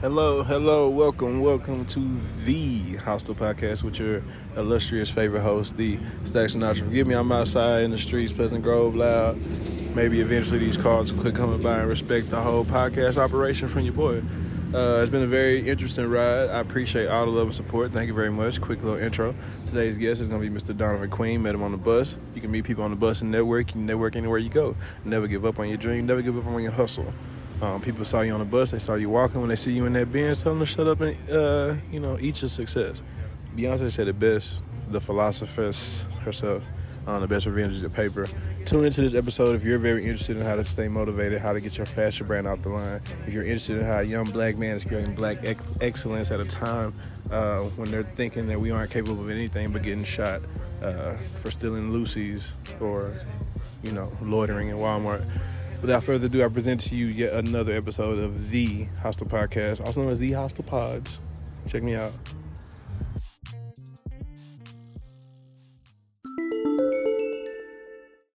Hello, hello, welcome, welcome to the Hostile Podcast with your illustrious favorite host, the Stack Sinatra. Forgive me, I'm outside in the streets, Pleasant Grove, loud. Maybe eventually these cars will quit coming by and respect the whole podcast operation from your boy. Uh, it's been a very interesting ride. I appreciate all the love and support. Thank you very much. Quick little intro. Today's guest is going to be Mr. Donovan Queen. Met him on the bus. You can meet people on the bus and network. You network anywhere you go. Never give up on your dream. Never give up on your hustle. Um, people saw you on the bus. They saw you walking. When they see you in that Benz, tell them to shut up and uh, you know eat your success. Beyonce said it best. The philosopheress herself on the best revenge is your paper. Tune into this episode if you're very interested in how to stay motivated, how to get your fashion brand out the line. If you're interested in how a young black man is creating black ex- excellence at a time uh, when they're thinking that we aren't capable of anything but getting shot uh, for stealing loosies or you know loitering in Walmart. Without further ado, I present to you yet another episode of the Hostile Podcast, also known as the Hostile Pods. Check me out.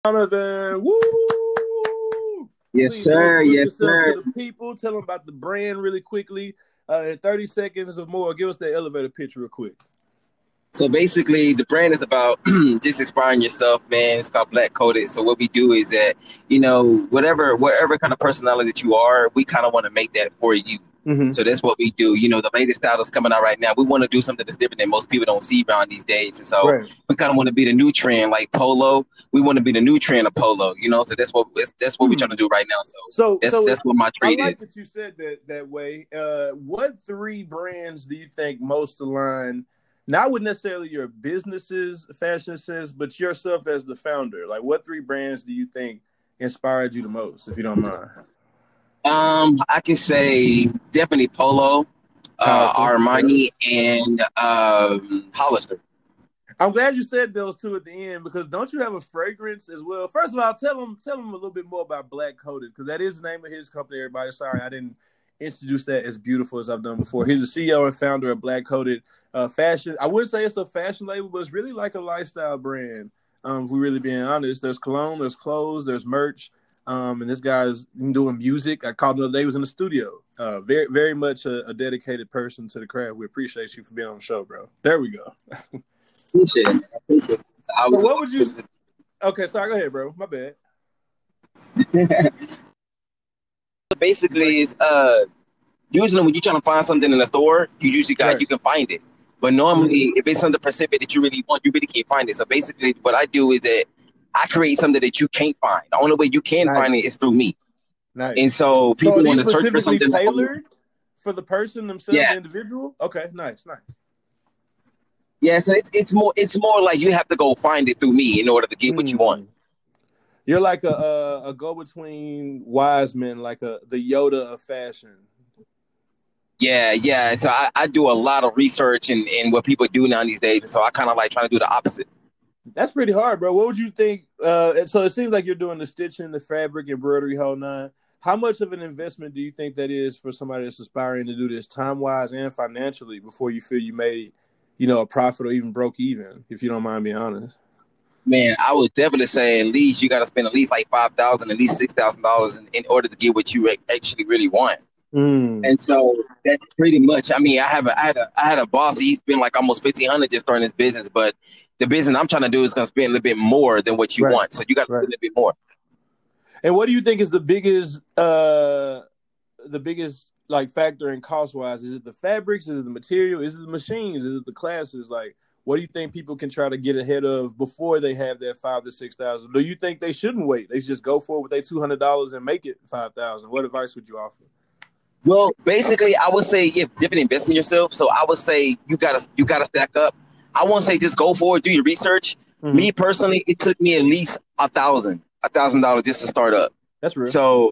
Donovan, woo! Yes, Please sir. introduce Yes, yourself sir. To the people, tell them about the brand really quickly. Uh, in 30 seconds or more, give us the elevator pitch real quick. So basically, the brand is about just inspiring yourself, man. It's called Black Coded. So what we do is that, you know, whatever, whatever kind of personality that you are, we kind of want to make that for you. Mm-hmm. So that's what we do. You know, the latest style that's coming out right now. We want to do something that's different than most people don't see around these days. And so Right. we kind of want to be the new trend, like polo. We want to be the new trend of polo. You know, so that's what that's, that's what we're trying to do right now. So So, that's so that's what my I trade like is. that you said that that way. Uh, what three brands do you think most align? Not with necessarily your business's fashion sense, but yourself as the founder. Like, what three brands do you think inspired you the most, if you don't mind? Um, I can say definitely Polo, uh. Armani, and um, Hollister. I'm glad you said those two at the end because don't you have a fragrance as well? First of all, tell them tell them a little bit more about Black Coded because that is the name of his company. Everybody, sorry I didn't introduce that as beautiful as I've done before. He's the CEO and founder of Black Coded uh, Fashion. I wouldn't say it's a fashion label, but it's really like a lifestyle brand. Um, if we're really being honest, there's cologne, there's clothes, there's merch. Um, and this guy's doing music. I called him the other day. He was in the studio. Uh, very, very much a, a dedicated person to the craft. We appreciate you for being on the show, bro. There we go. Appreciate it. I appreciate it. I So what would you? Okay, sorry. Go ahead, bro. My bad. basically is uh usually when you're trying to find something in a store, you usually got Right. you can find it. But normally, if it's something specific that you really want, you really can't find it. So basically, what I do is that I create something that you can't find. The only way you can Nice. find it is through me. Nice. And so so people are want to search for specifically something. tailored for the person themselves, Yeah. the individual. Okay, nice, nice. Yeah, so it's it's more it's more like you have to go find it through me in order to get what you want. Mm. You're like a a, a go between wise men, like a the Yoda of fashion. Yeah, yeah. So I, I do a lot of research and, and what people do now these days. And so I kind of like trying to do the opposite. That's pretty hard, bro. What would you think? Uh, so it seems like you're doing the stitching, the fabric, embroidery, whole nine. How much of an investment do you think that is for somebody that's aspiring to do this, time wise and financially, before you feel you made, you know, a profit or even broke even? If you don't mind being honest. Man, I would definitely say at least you got to spend at least like five thousand, at least six thousand dollars in in order to get what you actually really want. Mm. And so that's pretty much. I mean, I have a, I had a I had a boss. He spent like almost fifteen hundred just starting his business, but the business I'm trying to do is going to spend a little bit more than what you Right. want. So you got to Right. spend a little bit more. And what do you think is the biggest uh the biggest like factor in cost wise? Is it the fabrics? Is it the material? Is it the machines? Is it the classes? Like what do you think people can try to get ahead of before they have that five to six thousand? Do you think they shouldn't wait? They should just go for it with their two hundred dollars and make it five thousand. What advice would you offer? Well, basically, I would say have different invest in yourself. So I would say you gotta you gotta stack up. I won't say just go for it, do your research. Mhm. Me personally, it took me at least a thousand, a thousand dollars just to start up. That's real. So,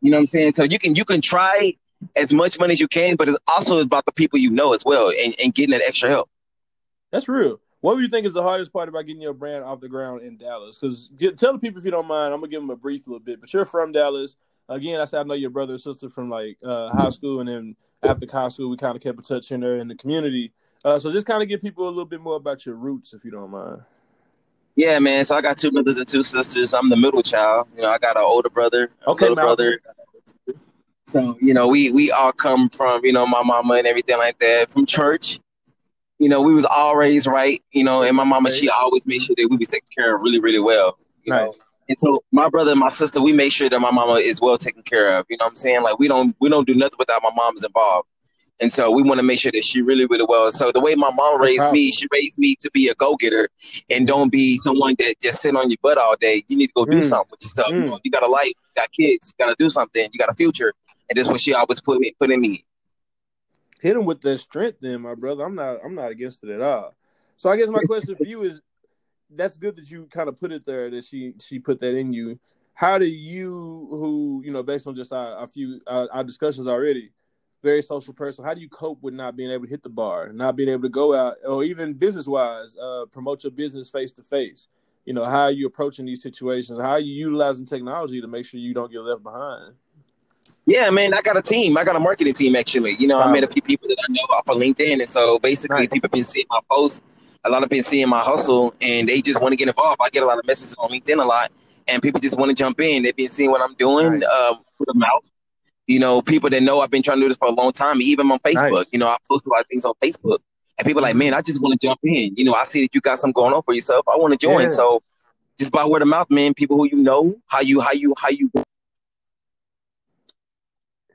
you know what I'm saying? So you can you can try as much money as you can, but it's also about the people you know as well and, and getting that extra help. That's real. What do you think is the hardest part about getting your brand off the ground in Dallas? Because tell the people if you don't mind, I'm gonna give them a brief little bit. But you're from Dallas. Again, I said I know your brother and sister from like uh, high school, and then after high school, we kind of kept in touch in there in the community. Uh, so just kind of give people a little bit more about your roots, if you don't mind. Yeah, man. So I got two brothers and two sisters. I'm the middle child. You know, I got an older brother, a Okay, little brother. So you know, we we all come from you know my mama and everything like that from church. You know, we was always right. You know, and my mama she always made sure that we was taken care of really really well. You know, Nice. And so my brother and my sister we make sure that my mama is well taken care of. You know what I'm saying? Like we don't we don't do nothing without my mom's involved. And so we want to make sure that she really, really well. So the way my mom raised me, she raised me to be a go getter and don't be someone that just sit on your butt all day. You need to go do Mm. something with yourself. You, Mm. know, you got a life, you got kids, you got to do something. You got a future, and that's what she always put me put in me. hit him with that strength then my brother i'm not i'm not against it at all so i guess my question for you is that's good that you kind of put it there that she she put that in you how do you who you know based on just our, our few our, our discussions already very social person how do you cope with not being able to hit the bar not being able to go out or even business wise uh promote your business face to face you know how are you approaching these situations how are you utilizing technology to make sure you don't get left behind Yeah, man, I got a team. I got a marketing team actually. You know, I met a few people that I know off of LinkedIn, and so basically, Nice. people been seeing my posts. A lot of been seeing my hustle, and they just want to get involved. I get a lot of messages on LinkedIn a lot, and people just want to jump in. They've been seeing what I'm doing Nice. uh, with a mouth. You know, people that know I've been trying to do this for a long time, even on Facebook. Nice. You know, I post a lot of things on Facebook, and people are like, man, I just want to jump in. You know, I see that you got something going on for yourself. I want to join. Yeah. So, just by word of mouth, man, people who you know, how you, how you, how you,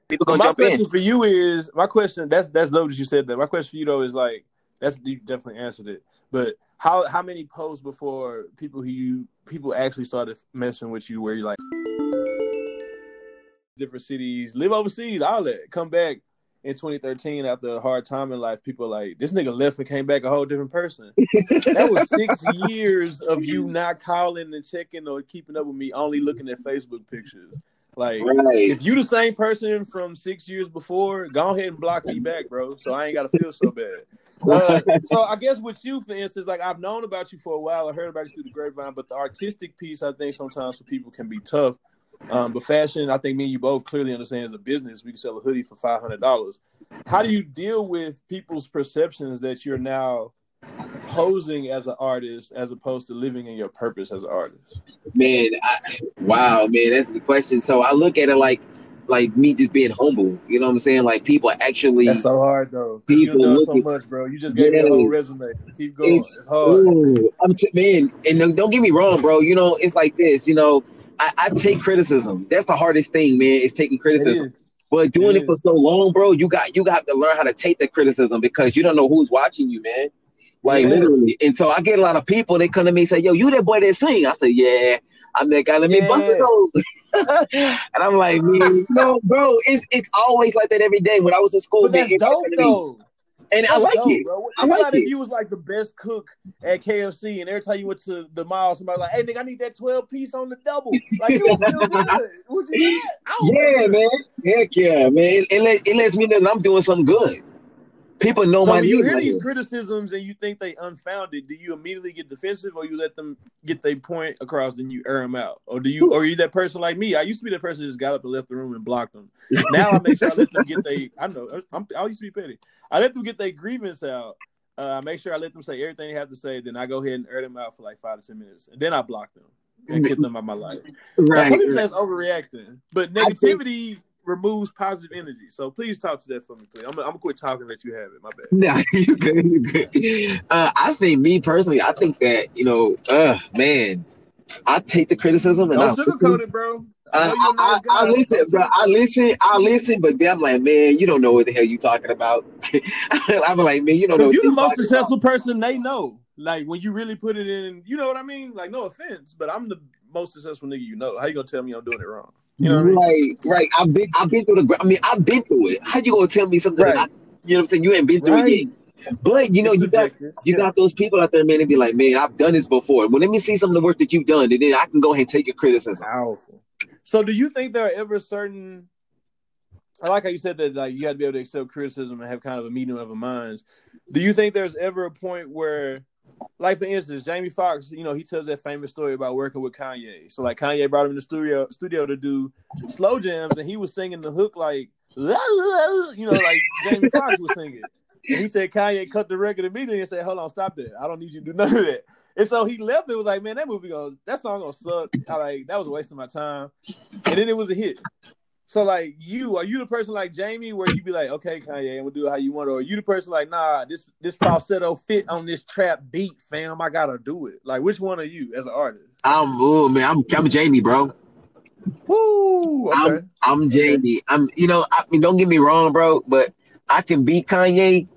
people gonna my jump question in. for you is my question. That's that's dope that you said that. My question for you though is like that's you definitely answered it. But how how many posts before people who you people actually started messing with you where you're like different cities, live overseas, all that, come back in 2013 after a hard time in life. People like this nigga left and came back a whole different person. that was six years of you not calling and checking or keeping up with me, only looking at Facebook pictures. Like Right. if you the same person from six years before, go ahead and block me back, bro. So I ain't gotta feel so bad. Uh, so I guess with you, for instance, like I've known about you for a while, I heard about you through the grapevine, but the artistic piece, I think sometimes for people can be tough. Um, but fashion, I think me and you both clearly understand is a business. We can sell a hoodie for five hundred dollars. How do you deal with people's perceptions that you're now posing as an artist as opposed to living in your purpose as an artist? Man, I, wow, man, that's a good question. So I look at it like, like me just being humble. You know what I'm saying? Like people actually. That's so hard though. People done so look much, bro. You just gave me a whole resume. Keep going. It's, It's, hard. ooh, I'm t- man, and don't- get me wrong, bro. You know, it's like this. You know, I, I take criticism. That's the hardest thing, man. Is taking criticism. is. But doing It it for so long, bro, you got you got to learn how to take the criticism because you don't know who's watching you, man. Like Yeah. literally. And so I get a lot of people. They come to me and say, "Yo, you that boy that sing?" I say, "Yeah, I'm that guy. Let me bust it Yeah. though." and I'm like, "Man, no, bro. It's it's always like that every day. When I was in school, But that's dope come to me, though. and I like dope, it. bro. I like if it. you was like the best cook at KFC, and every time you went to the mall, somebody like, "Hey, nigga, I need that twelve piece on the double." Like you feel good. Would you do that? I don't feel Yeah, man. Heck yeah, man. It, it, lets, it lets me know that I'm doing something good. People know So my when you hear these criticisms and you think they unfounded, do you immediately get defensive, or you let them get their point across, and you air them out, or do you, or are you that person like me? I used to be that person just got up and left the room and blocked them. Now I make sure I let them get they. I know I'm, I used to be petty. I let them get their grievance out. Uh, I make sure I let them say everything they have to say. Then I go ahead and air them out for like five to ten minutes, and then I block them and get them out of my life. Now, Right. some people say it's overreacting, but negativity removes positive energy. So please talk to that for me, please. I'm, I'm gonna quit talking let you have it. My bad. Nah, you good, you good. Uh, I think me personally, I think that you know, uh, man, I take the criticism and I Don't listen. sugarcoat it, bro. I I, you're I, I, I listen, bro. I listen. I listen, but then I'm like, man, you don't know what the hell you talking about. I'm like, man, you don't know. You're the most successful person they know. Like when you really put it in, you know what I mean? Like no offense, but I'm the most successful nigga you know. How you gonna tell me I'm doing it wrong? You know what I mean? Right, right. I've been, I've been through the. I mean, I've been through it. How you gonna tell me something? That I, you know what I'm saying? You ain't been through it Right. yet. But you know, It's you got you Yeah. got those people out there, man. They be like, man, I've done this before. Well, let me see some of the work that you've done, and then I can go ahead and take your criticism. Powerful. So, do you think there are ever certain? I like how you said that. Like you got to be able to accept criticism and have kind of a meeting of the minds. Do you think there's ever a point where, like for instance, Jamie Foxx, you know, he tells that famous story about working with Kanye. So, like Kanye brought him in the studio studio to do slow jams, and he was singing the hook like, you know, like Jamie Foxx was singing. And he said Kanye cut the record immediately and said, "Hold on, stop that. I don't need you to do none of that." And so he left. It was like, man, that movie gonna, that song gonna suck. I like that was a waste of my time. And then it was a hit. So like you, are you the person like Jamie where you be like, okay, Kanye, I'm gonna do it how you want, or are you the person like, nah, this this falsetto fit on this trap beat, fam, I gotta do it. Like, which one are you as an artist? I'm oh man, I'm I'm Jamie, bro. Woo! Okay. I'm I'm Jamie. I'm you know, I mean, don't get me wrong, bro, but I can beat Kanye,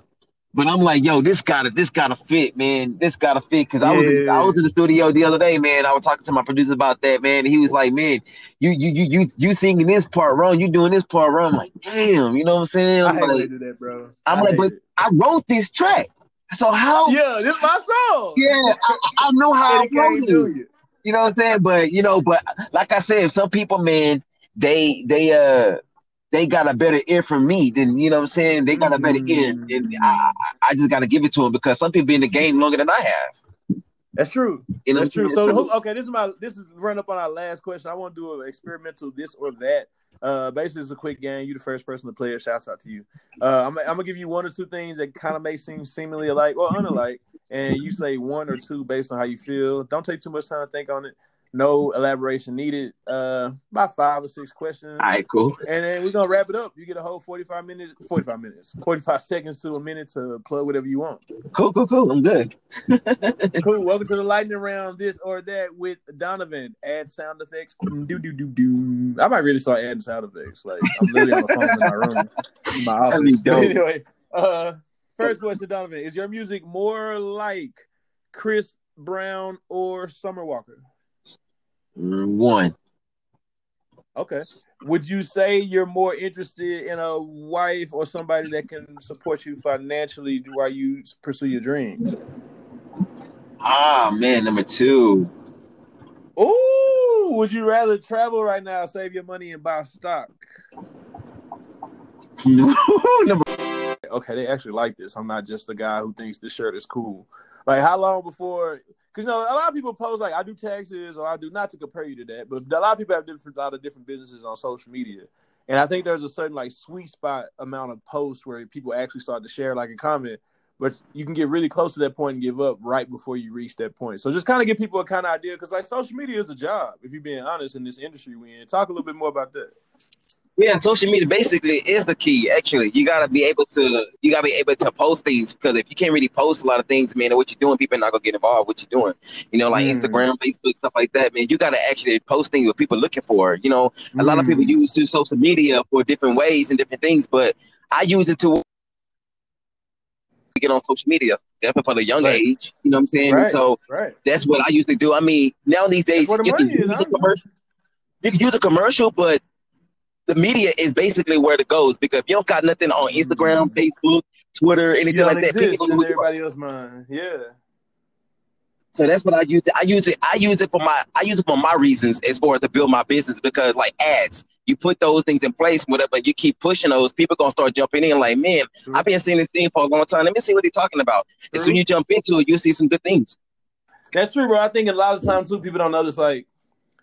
but I'm like, yo, this gotta this gotta fit, man. This gotta fit. Cause I was in, I was in the studio the other day, man. I was talking to my producer about that, man. And he was like, man, you you you you you singing this part wrong, you doing this part wrong. I'm like, damn, you know what I'm saying? I I'm they like, that, bro. I'm I like, but it. I wrote this track. So how Yeah, this my song. yeah, I, I know how I wrote it. Jr. You know what I'm saying? But you know, but like I said, some people, man, they they uh they got a better ear from me than you know what I'm saying. They got a better ear, and I I just got to give it to them because some people be in the game longer than I have. That's true. You know That's true. So who- okay, this is my this is run up on our last question. I want to do an experimental this or that. Uh, basically, it's a quick game. You the first person to play it. Shouts out to you. Uh, I'm, I'm gonna give you one or two things that kind of may seem seemingly alike or unalike, and you say one or two based on how you feel. Don't take too much time to think on it. No elaboration needed. Uh, about five or six questions. All right, cool. And then we're gonna wrap it up. You get a whole forty-five minutes, forty-five minutes, forty-five seconds to a minute to plug whatever you want. Cool, cool, cool. I'm good. Cool. Welcome to the lightning round. This or that with Donovan. Add sound effects. Do do do do. I might really start adding sound effects. Like I'm literally on the phone in my room, in my office. But dope. anyway, uh, first question, Donovan. Is your music more like Chris Brown or Summer Walker? One. Okay. Would you say you're more interested in a wife or somebody that can support you financially while you pursue your dream? Ah man, number two. Ooh, would you rather travel right now, save your money, and buy stock? number Okay, they actually like this. I'm not just a guy who thinks this shirt is cool. Like, how long before? Because you know, a lot of people post like, "I do taxes" or "I do." Not to compare you to that, but a lot of people have different, a lot of different businesses on social media, and I think there's a certain like sweet spot amount of posts where people actually start to share like a comment. But you can get really close to that point and give up right before you reach that point. So just kind of give people a kind of idea because like social media is a job. If you're being honest in this industry we in, talk a little bit more about that. Yeah, social media basically is the key. Actually, you gotta be able to you gotta be able to post things because if you can't really post a lot of things, man, what you're doing, people are not gonna get involved. with What you're doing, you know, like Mm. Instagram, Facebook, stuff like that, man. You gotta actually post things what people are looking for. You know, a lot of people Mm. use social media for different ways and different things, but I use it to get on social media, definitely for the young Right. age. You know what I'm saying? Right. So right. that's what I usually do. I mean, now these days That's where the you can use a commercial. You can use a commercial, but the media is basically where it goes because if you don't got nothing on Instagram, mm-hmm. Facebook, Twitter, anything like that, people in don't know who you are. everybody else's mind. Yeah. So that's what I use it. I use it. I use it for my. I use it for my reasons as far as to build my business because like ads, you put those things in place, whatever. You keep pushing those, people gonna start jumping in. Like, man, I've been seeing this thing for a long time. Let me see what he's talking about. And so True. you jump into it, you see some good things. That's true, bro. I think a lot of times too, people don't notice like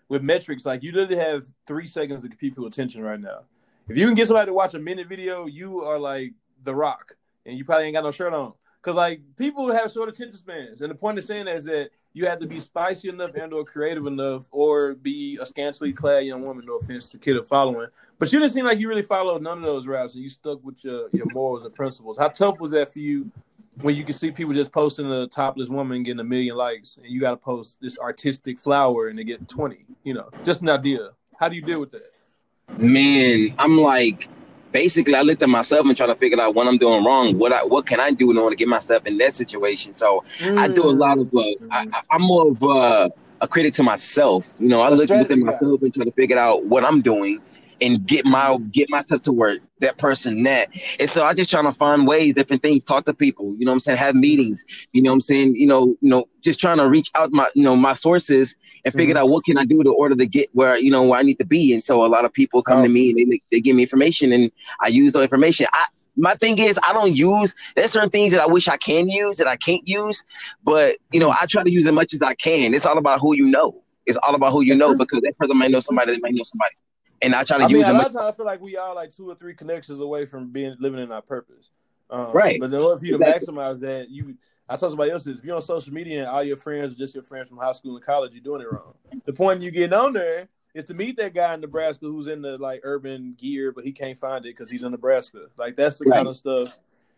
with metrics, like you literally have three seconds to keep people attention right now. If you can get somebody to watch a minute video, you are like the rock, and you probably ain't got no shirt on. Cause like people have short attention spans, and the point of saying that is that you have to be spicy enough and or creative enough, or be a scantily clad young woman. No offense to kid of following, but you didn't seem like you really followed none of those routes, and you stuck with your your morals and principles. How tough was that for you when you can see people just posting a topless woman getting a million likes, and you got to post this artistic flower and they get twenty. You know, just an idea. How do you deal with that? Man, I'm like, basically, I looked at myself and try to figure out what I'm doing wrong. What I what can I do in order to get myself in that situation? So I do a lot of. Uh, I, I- I'm more of uh, a critic to myself. You know, I A look within strategy guy. myself and try to figure out what I'm doing and get my get myself to where that person that. And so I just trying to find ways, different things, talk to people. You know what I'm saying? Have meetings. You know what I'm saying? You know, you know, just trying to reach out my you know my sources and figure Mhm. out what can I do to order to get where you know where I need to be. And so a lot of people come to Oh. me and they they give me information and I use the information. I my thing is I don't use there's certain things that I wish I can use that I can't use, but you know I try to use as much as I can. It's all about who you know. It's all about who you That's know true. because that person might know somebody that might know somebody, and I try to I mean, use a lot of times I feel like we are like two or three connections away from being living in our purpose. Um, Right. But in order for you to Exactly. maximize that, you I told somebody else this: if you're on social media and all your friends are just your friends from high school and college, you're doing it wrong. The point you getting on there is to meet that guy in Nebraska who's in the like urban gear, but he can't find it because he's in Nebraska. Like that's the right. kind of stuff.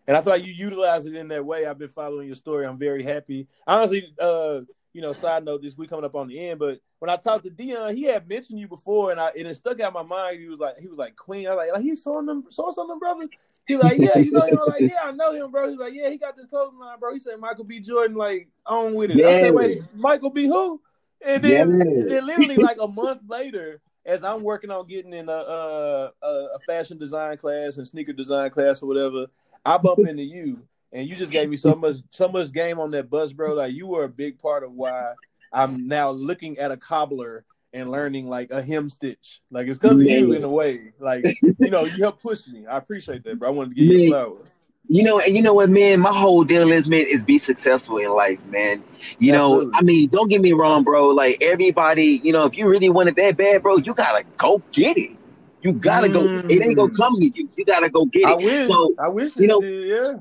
And I feel like you utilize it in that way. I've been following your story. I'm very happy. Honestly, uh, you know, side note, this we coming up on the end, but when I talked to Dion, he had mentioned you before, and I and it stuck out my mind. He was like, he was like Queen. I was like, like he's showing them, showing something, brother. He's like, yeah, you know him. I'm like, yeah, I know him, bro. He's like, yeah, he got this clothing line, bro. He said Michael B. Jordan, like, on with it. Yeah. I said, wait, Michael B. Who? And then, yeah. then literally like a month later, as I'm working on getting in a, a, a fashion design class and sneaker design class or whatever, I bump into you, and you just gave me so much so much game on that bus, bro. Like you were a big part of why I'm now looking at a cobbler and learning like a hem stitch. Like it's because of you in a way. Like you know, you helped push me. I appreciate that, bro. I wanted to give you flowers. You know, and you know what, man. My whole deal is, man, is be successful in life, man. You Absolutely. know, I mean, don't get me wrong, bro. Like everybody, you know, if you really want it that bad, bro, you gotta go get it. You gotta mm. go. It ain't gonna mm. come to you. You gotta go get it. I wish. So I wish you know. Did, yeah.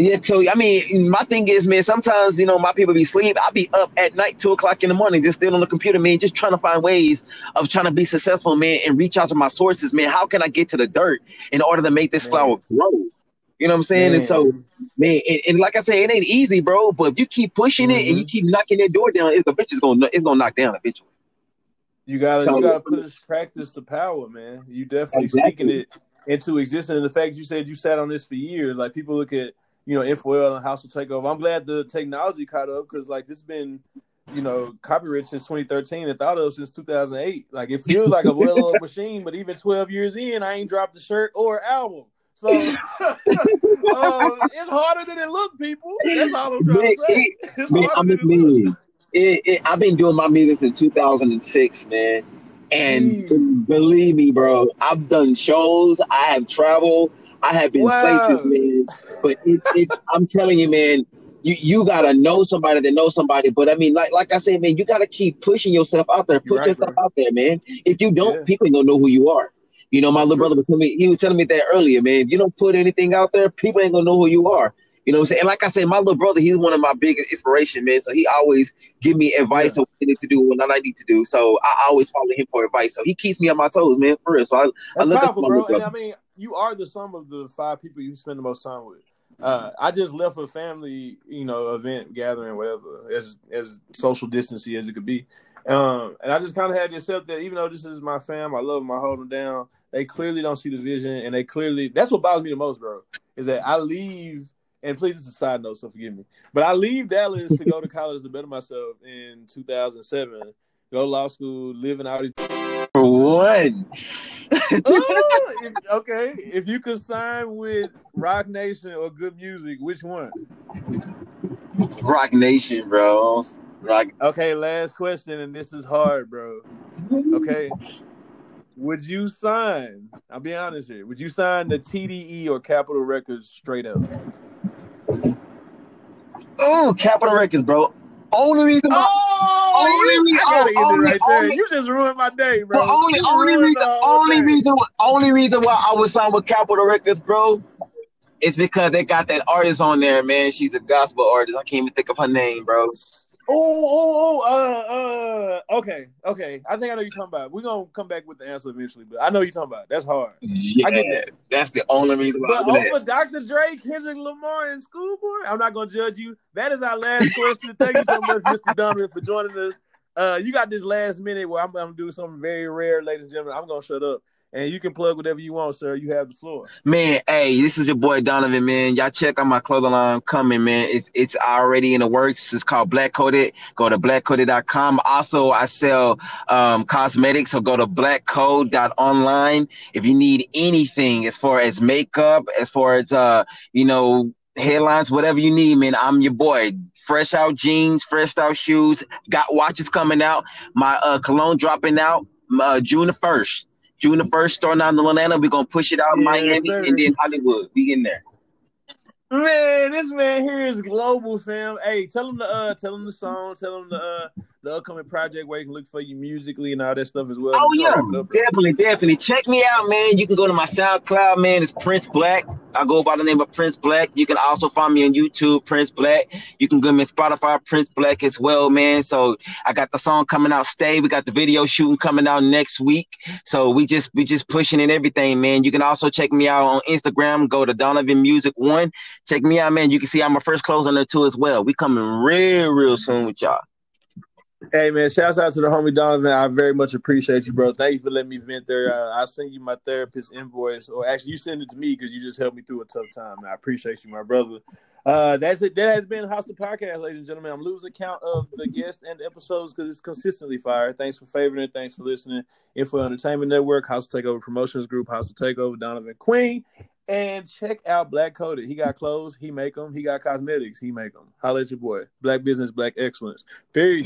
Yeah, so I mean, my thing is, man. Sometimes you know my people be sleep. I be up at night, two o'clock in the morning, just still on the computer, man, just trying to find ways of trying to be successful, man, and reach out to my sources, man. How can I get to the dirt in order to make this man. flower grow? You know what I'm saying? Man. And so, man, and, and, like I say, it ain't easy, bro. But if you keep pushing mm-hmm. it and you mm-hmm. keep knocking that door down, it's the bitch is gonna it's gonna knock down eventually. You gotta so, you gotta push practice to power, man. You definitely exactly. speaking it into existence. And the fact you said you sat on this for years, like people look at you know, InfoL and House will take over. I'm glad the technology caught up because like this has been, you know, copyright since 2013 and thought of since 2008. Like it feels like a well-oiled machine, but even 12 years in, I ain't dropped a shirt or album. So uh, it's harder than it look, people. That's all I'm trying to say. It, man, I'm it, it, I've been doing my music since 2006, man. And mm. believe me, bro, I've done shows. I have traveled. I have been wow. places, man. But it, it, I'm telling you, man, you, you gotta know somebody that knows somebody. But I mean, like like I said, man, you gotta keep pushing yourself out there. Put right, yourself bro. out there, man. If you don't, yeah. people ain't gonna know who you are. You know, my little brother was telling me he was telling me that earlier, man. If you don't put anything out there, people ain't gonna know who you are. You know what I'm saying? And like I said, my little brother, he's one of my biggest inspiration, man. So he always give me advice yeah. on what I need to do, what I need to do. So I always follow him for advice. So he keeps me on my toes, man, for real. So I, That's I look powerful, bro. And I mean, you are the sum of the five people you spend the most time with. Uh, I just left a family, you know, event gathering, whatever, as as social distancing as it could be. Um, and I just kind of had to accept that even though this is my fam, I love them, I hold them down. They clearly don't see the vision, and they clearly that's what bothers me the most, bro. Is that I leave, and please, it's a side note, so forgive me, but I leave Dallas to go to college to better myself in 2007, go to law school, live in all these one. oh, if, okay, if you could sign with Roc Nation or Good Music, which one? Roc Nation, bro. Rock. Okay, last question, and this is hard, bro. Okay. Would you sign? I'll be honest here. Would you sign the TDE or Capitol Records straight up? Oh, Capitol Records, bro. Only reason. Oh, only oh, reason, I gotta only, right only, you just ruined my day, bro. only, only reason, only reason, only reason why I would sign with Capitol Records, bro, is because they got that artist on there, man. She's a gospel artist. I can't even think of her name, bro. Oh, oh, oh, uh, uh, okay, okay. I think I know you're talking about. We're gonna come back with the answer eventually, but I know you're talking about. That's hard. Yeah, I get that. That's the only reason. But over Dr. Dre, Kendrick Lamar, and Schoolboy, I'm not gonna judge you. That is our last question. Thank you so much, Mr. Donovan, for joining us. Uh, you got this last minute where I'm, I'm gonna do something very rare, ladies and gentlemen. I'm gonna shut up and you can plug whatever you want, sir. You have the floor. Man, hey, this is your boy Donovan, man. Y'all check out my clothing line coming, man. It's it's already in the works. It's called Black Coded. Go to blackcoded.com. Also, I sell um, cosmetics, so go to blackcode.online. If you need anything as far as makeup, as far as uh, you know, headlines, whatever you need, man, I'm your boy. Fresh out jeans, fresh out shoes. Got watches coming out. My uh, cologne dropping out uh, June the first. June the first, starting out in Atlanta. We're gonna push it out in Miami sir. and then Hollywood. We in there. Man, this man here is global, fam. Hey, tell him the uh, tell him the song, tell him the uh, the upcoming project where you can look for you musically and all that stuff as well. Oh yeah, definitely, definitely. Check me out, man. You can go to my SoundCloud, man. It's Prince Black. I go by the name of Prince Black. You can also find me on YouTube, Prince Black. You can go to Spotify, Prince Black as well, man. So I got the song coming out. Stay. We got the video shooting coming out next week. So we just we just pushing in everything, man. You can also check me out on Instagram. Go to Donovan Music One. Check me out, man. You can see I'm a first close on there too as well. We coming real real soon with y'all. Hey man, shouts out to the homie Donovan. I very much appreciate you, bro. Thank you for letting me vent there. Uh, I'll send you my therapist invoice, or actually, you send it to me because you just helped me through a tough time. I appreciate you, my brother. Uh, that's it. That has been Hostile Podcast, ladies and gentlemen. I'm losing count of the guests and the episodes because it's consistently fire. Thanks for favoring it. Thanks for listening. Info Entertainment Network, Hostile Takeover Promotions Group, Hostile Takeover, Donovan Queen. And check out Black Coded. He got clothes, he make them. He got cosmetics, he make them. Holla at your boy. Black business, black excellence. Peace.